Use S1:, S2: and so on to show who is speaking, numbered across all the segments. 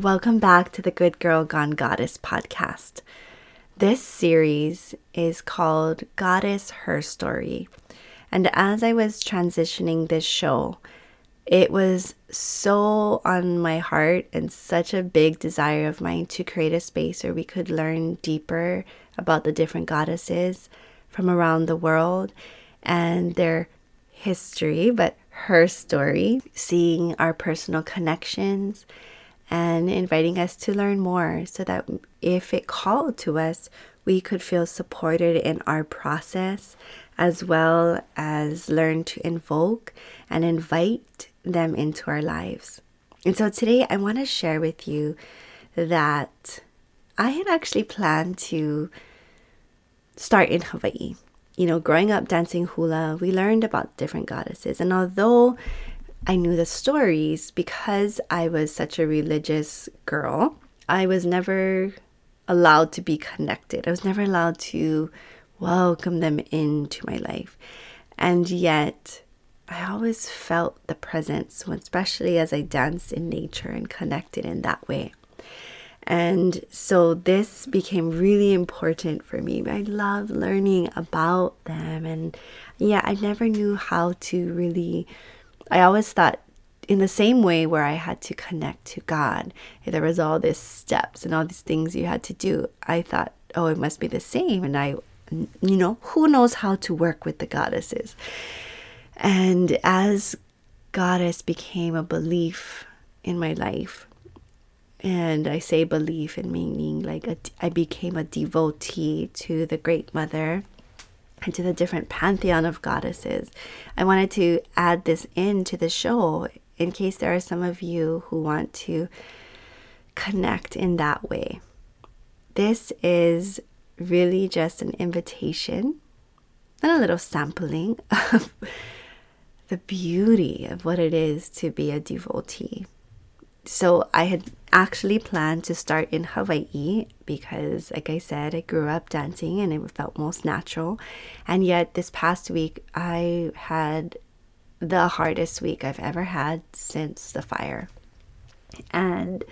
S1: Welcome back to the Good Girl Gone Goddess podcast. This series is called Goddess Her Story. And as I was transitioning this show, it was so on my heart and such a big desire of mine to create a space where we could learn deeper about the different goddesses from around the world and their history, but her story, seeing our personal connections and inviting us to learn more so that if it called to us, we could feel supported in our process as well as learn to invoke and invite them into our lives. And so today I want to share with you that I had actually planned to start in Hawaii. You know, growing up dancing hula, we learned about different goddesses. And although I knew the stories because I was such a religious girl. I was never allowed to be connected. I was never allowed to welcome them into my life. And yet, I always felt the presence, especially as I danced in nature and connected in that way. And so this became really important for me. I love learning about them. And yeah, I never knew how to really I always thought in the same way where I had to connect to God, there was all these steps and all these things you had to do. I thought, oh, it must be the same. And I, you know, who knows how to work with the goddesses? And as goddess became a belief in my life, and I say belief in meaning like a, I became a devotee to the Great Mother and to the different pantheon of goddesses. I wanted to add this into the show in case there are some of you who want to connect in that way. This is really just an invitation and a little sampling of the beauty of what it is to be a devotee. So I had actually planned to start in Hawaii because, like I said, I grew up dancing and it felt most natural. And yet, this past week, I had the hardest week I've ever had since the fire. And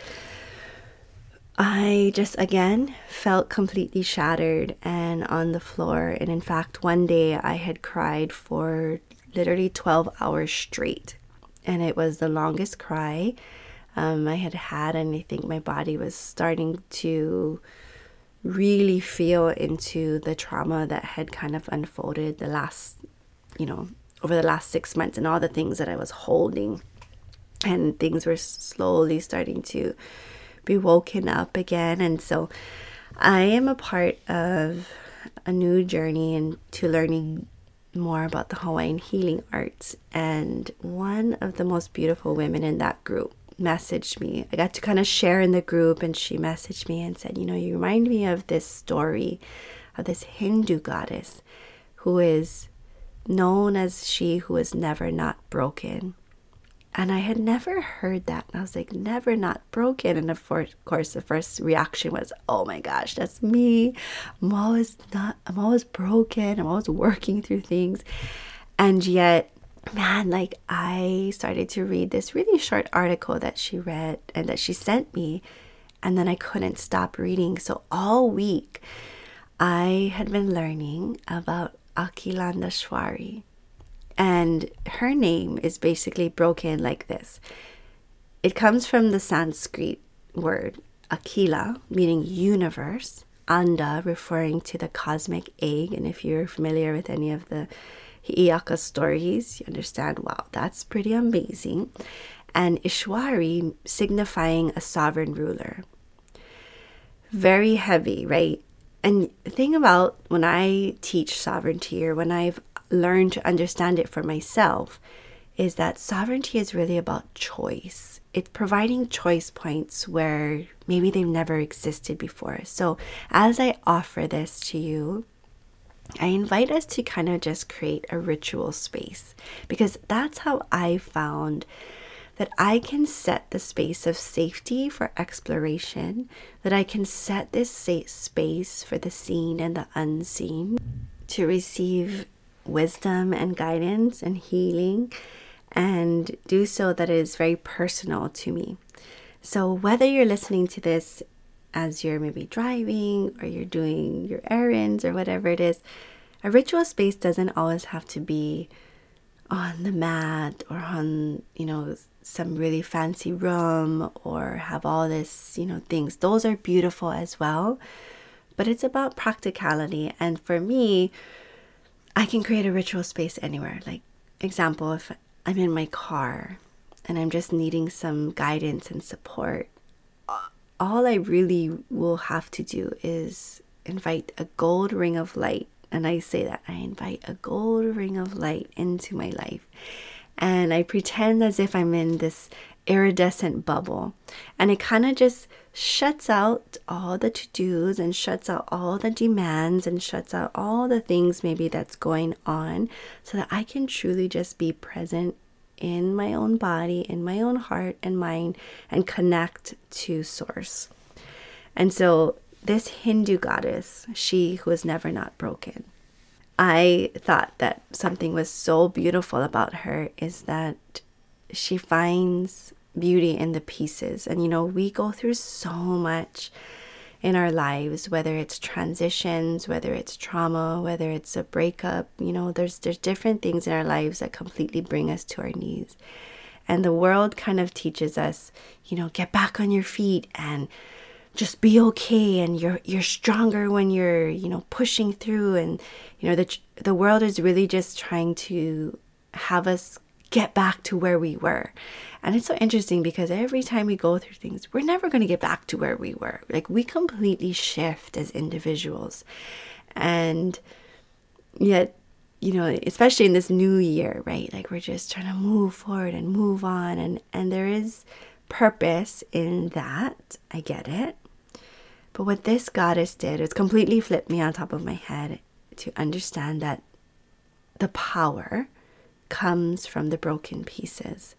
S1: I just again felt completely shattered and on the floor. And in fact, one day I had cried for literally 12 hours straight. And it was the longest cry um, I had had, and I think my body was starting to really feel into the trauma that had kind of unfolded the last, you know, over the last six months and all the things that I was holding. And things were slowly starting to be woken up again. And so I am a part of a new journey into learning more about the Hawaiian healing arts. And one of the most beautiful women in that group messaged me. I got to kind of share in the group, and she messaged me and said, You know, you remind me of this story of this Hindu goddess who is known as she who is never not broken. And I had never heard that. And I was like, never not broken. And of course, the first reaction was, oh my gosh, that's me. I'm always not, I'm always broken. I'm always working through things. And yet, man, like I started to read this really short article that she read and that she sent me, and then I couldn't stop reading. So all week, I had been learning about Akhilandeshwari, and her name is basically broken like this. It comes from the Sanskrit word Akhila, meaning universe, Anda, uh, referring to the cosmic egg. And if you're familiar with any of the Hi'iaka stories, you understand, wow, that's pretty amazing. And Ishwari signifying a sovereign ruler. Very heavy, right? And thing about when I teach sovereignty or when I've learned to understand it for myself is that sovereignty is really about choice. It's providing choice points where maybe they've never existed before. So, as I offer this to you, I invite us to kind of just create a ritual space because that's how I found that I can set the space of safety for exploration, that I can set this safe space for the seen and the unseen to receive wisdom and guidance and healing and do so that is very personal to me. So, whether you're listening to this as you're maybe driving or you're doing your errands or whatever it is, a ritual space doesn't always have to be on the mat or on, you know, some really fancy room or have all this, you know, things. Those are beautiful as well. But it's about practicality. And for me, I can create a ritual space anywhere. Like, example, if I'm in my car and I'm just needing some guidance and support, all I really will have to do is invite a gold ring of light. And I say that I invite a gold ring of light into my life. And I pretend as if I'm in this iridescent bubble. And it kind of just shuts out all the to dos and shuts out all the demands and shuts out all the things maybe that's going on so that I can truly just be present in my own body, in my own heart and mind, and connect to Source. And so, this Hindu goddess, she who is never not broken, I thought that something was so beautiful about her is that she finds beauty in the pieces. And you know, we go through so much in our lives, whether it's transitions, whether it's trauma, whether it's a breakup, you know, there's there's different things in our lives that completely bring us to our knees. And the world kind of teaches us, you know, get back on your feet and just be okay and you're you're stronger when you're, you know, pushing through and you know the the world is really just trying to have us get back to where we were. And it's so interesting because every time we go through things, we're never going to get back to where we were. Like we completely shift as individuals. And yet, you know, especially in this new year, right? Like we're just trying to move forward and move on and and there is purpose in that. I get it. But what this goddess did is completely flipped me on top of my head to understand that the power comes from the broken pieces.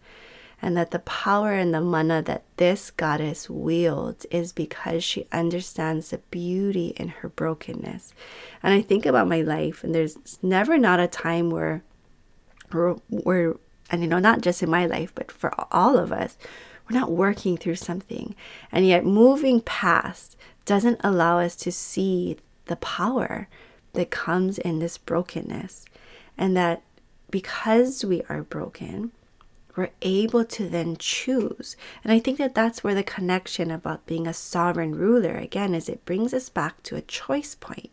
S1: And that the power and the mana that this goddess wields is because she understands the beauty in her brokenness. And I think about my life, and there's never not a time where, where, and you know, not just in my life, but for all of us, we're not working through something. And yet, moving past doesn't allow us to see the power that comes in this brokenness. And that because we are broken, we're able to then choose. And I think that that's where the connection about being a sovereign ruler again is it brings us back to a choice point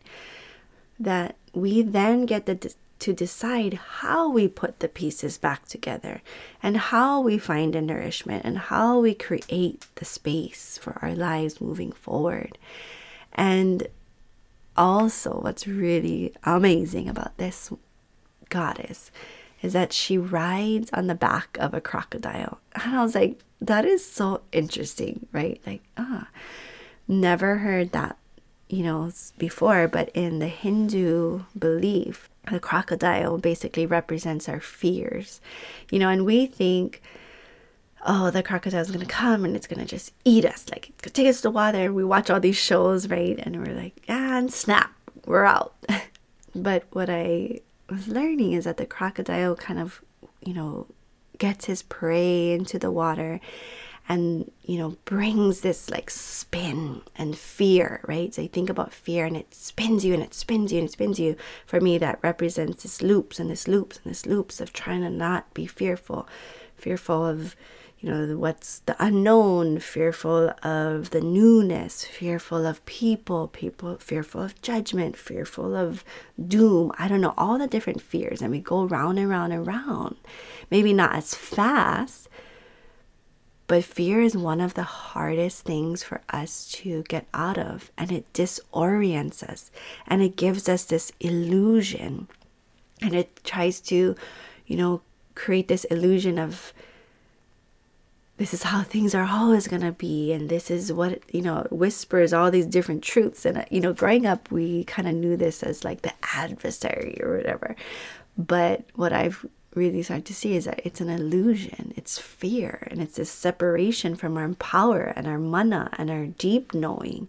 S1: that we then get the, to decide how we put the pieces back together and how we find a nourishment and how we create the space for our lives moving forward. And also, what's really amazing about this goddess is that she rides on the back of a crocodile. And I was like, that is so interesting, right? Like, ah, never heard that, you know, before. But in the Hindu belief, the crocodile basically represents our fears, you know, and we think, oh, the crocodile is going to come and it's going to just eat us, like take us to water. And we watch all these shows, right? And we're like, ah, and snap, we're out. but what I was learning is that the crocodile kind of, you know, gets his prey into the water and, you know, brings this like spin and fear, right? So you think about fear and it spins you and it spins you and it spins you. For me, that represents this loops and this loops and this loops of trying to not be fearful, fearful of, you know, what's the unknown, fearful of the newness, fearful of people, people fearful of judgment, fearful of doom. I don't know, all the different fears. And we go round and round and round. Maybe not as fast, but fear is one of the hardest things for us to get out of. And it disorients us and it gives us this illusion. And it tries to, you know, create this illusion of this is how things are always going to be and this is what you know whispers all these different truths. And uh, you know growing up we kind of knew this as like the adversary or whatever. But what i've really started to see is that it's an illusion. It's fear and it's this separation from our power and our mana and our deep knowing.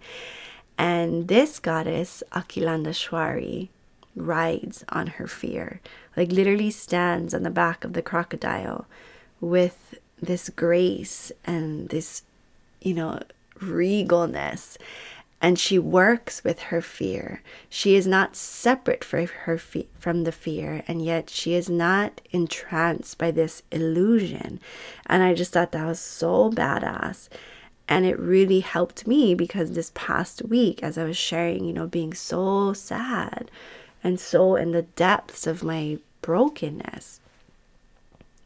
S1: And this goddess akhilandeshwari rides on her fear like literally stands on the back of the crocodile with this grace and this you know, regalness and she works with her fear. She is not separate her fe- from the fear, and yet she is not entranced by this illusion. And I just thought that was so badass. And it really helped me because this past week, as I was sharing, you know, being so sad and so in the depths of my brokenness,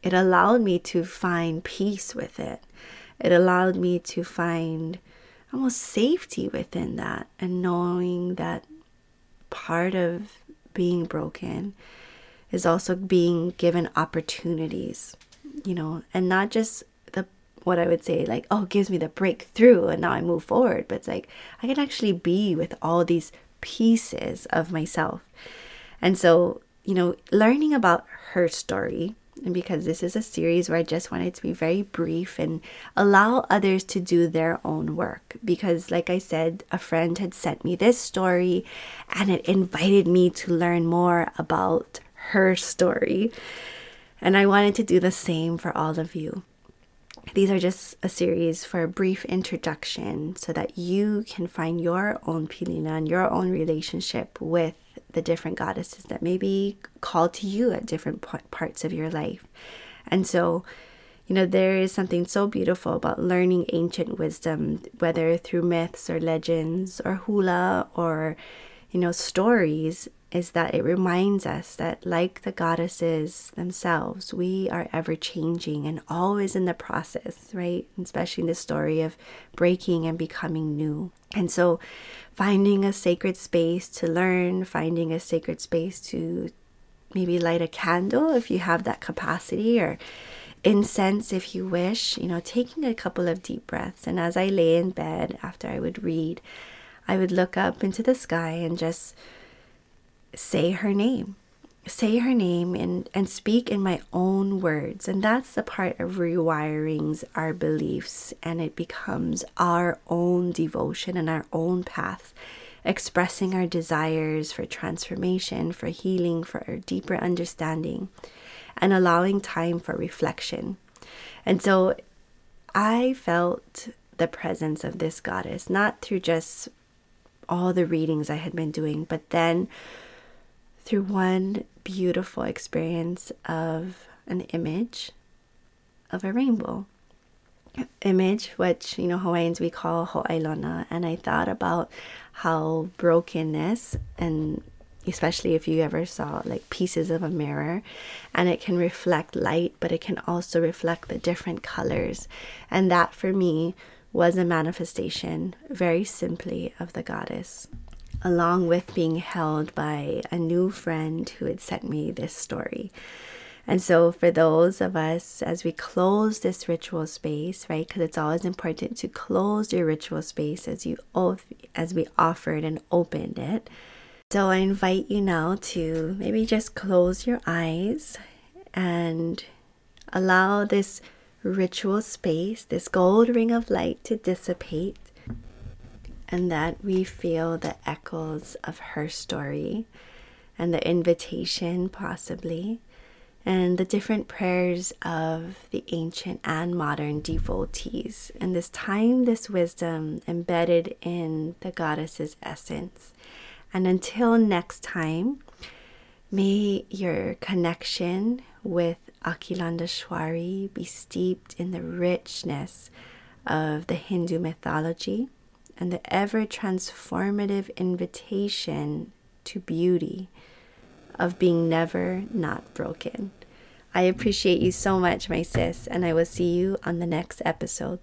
S1: it allowed me to find peace with it. It allowed me to find almost safety within that and knowing that part of being broken is also being given opportunities, you know, and not just the what I would say like, oh, gives me the breakthrough and now I move forward, but it's like I can actually be with all these pieces of myself. And so, you know, learning about her story and because this is a series where I just wanted to be very brief and allow others to do their own work. Because, like I said, a friend had sent me this story and it invited me to learn more about her story. And I wanted to do the same for all of you. These are just a series for a brief introduction so that you can find your own pilina and your own relationship with the different goddesses that may be called to you at different parts of your life. And so, you know, there is something so beautiful about learning ancient wisdom, whether through myths or legends or hula or, you know, stories is that it reminds us that, like the goddesses themselves, we are ever changing and always in the process, right? Especially in the story of breaking and becoming new. And so, finding a sacred space to learn, finding a sacred space to maybe light a candle if you have that capacity, or incense if you wish, you know, taking a couple of deep breaths. And as I lay in bed after I would read, I would look up into the sky and just say her name say her name and, and speak in my own words. And that's the part of rewiring our beliefs, and it becomes our own devotion and our own path, expressing our desires for transformation, for healing, for a deeper understanding, and allowing time for reflection. And so I felt the presence of this goddess, not through just all the readings I had been doing, but then through one beautiful experience of an image of a rainbow. Image which you know hawaiians we call ho'ailona and i thought about how brokenness and especially if you ever saw like pieces of a mirror and it can reflect light but it can also reflect the different colors. And that for me was a manifestation very simply of the goddess along with being held by a new friend who had sent me this story. And so, for those of us, as we close this ritual space, right, because it's always important to close your ritual space as you as we offered and opened it. So, I invite you now to maybe just close your eyes and allow this ritual space, this gold ring of light, to dissipate and that we feel the echoes of her story and the invitation, possibly, and the different prayers of the ancient and modern devotees, and this time, this wisdom embedded in the goddess's essence. And until next time, may your connection with Akhilandeshwari be steeped in the richness of the Hindu mythology and the ever transformative invitation to beauty of being never not broken. I appreciate you so much, my sis, and I will see you on the next episode.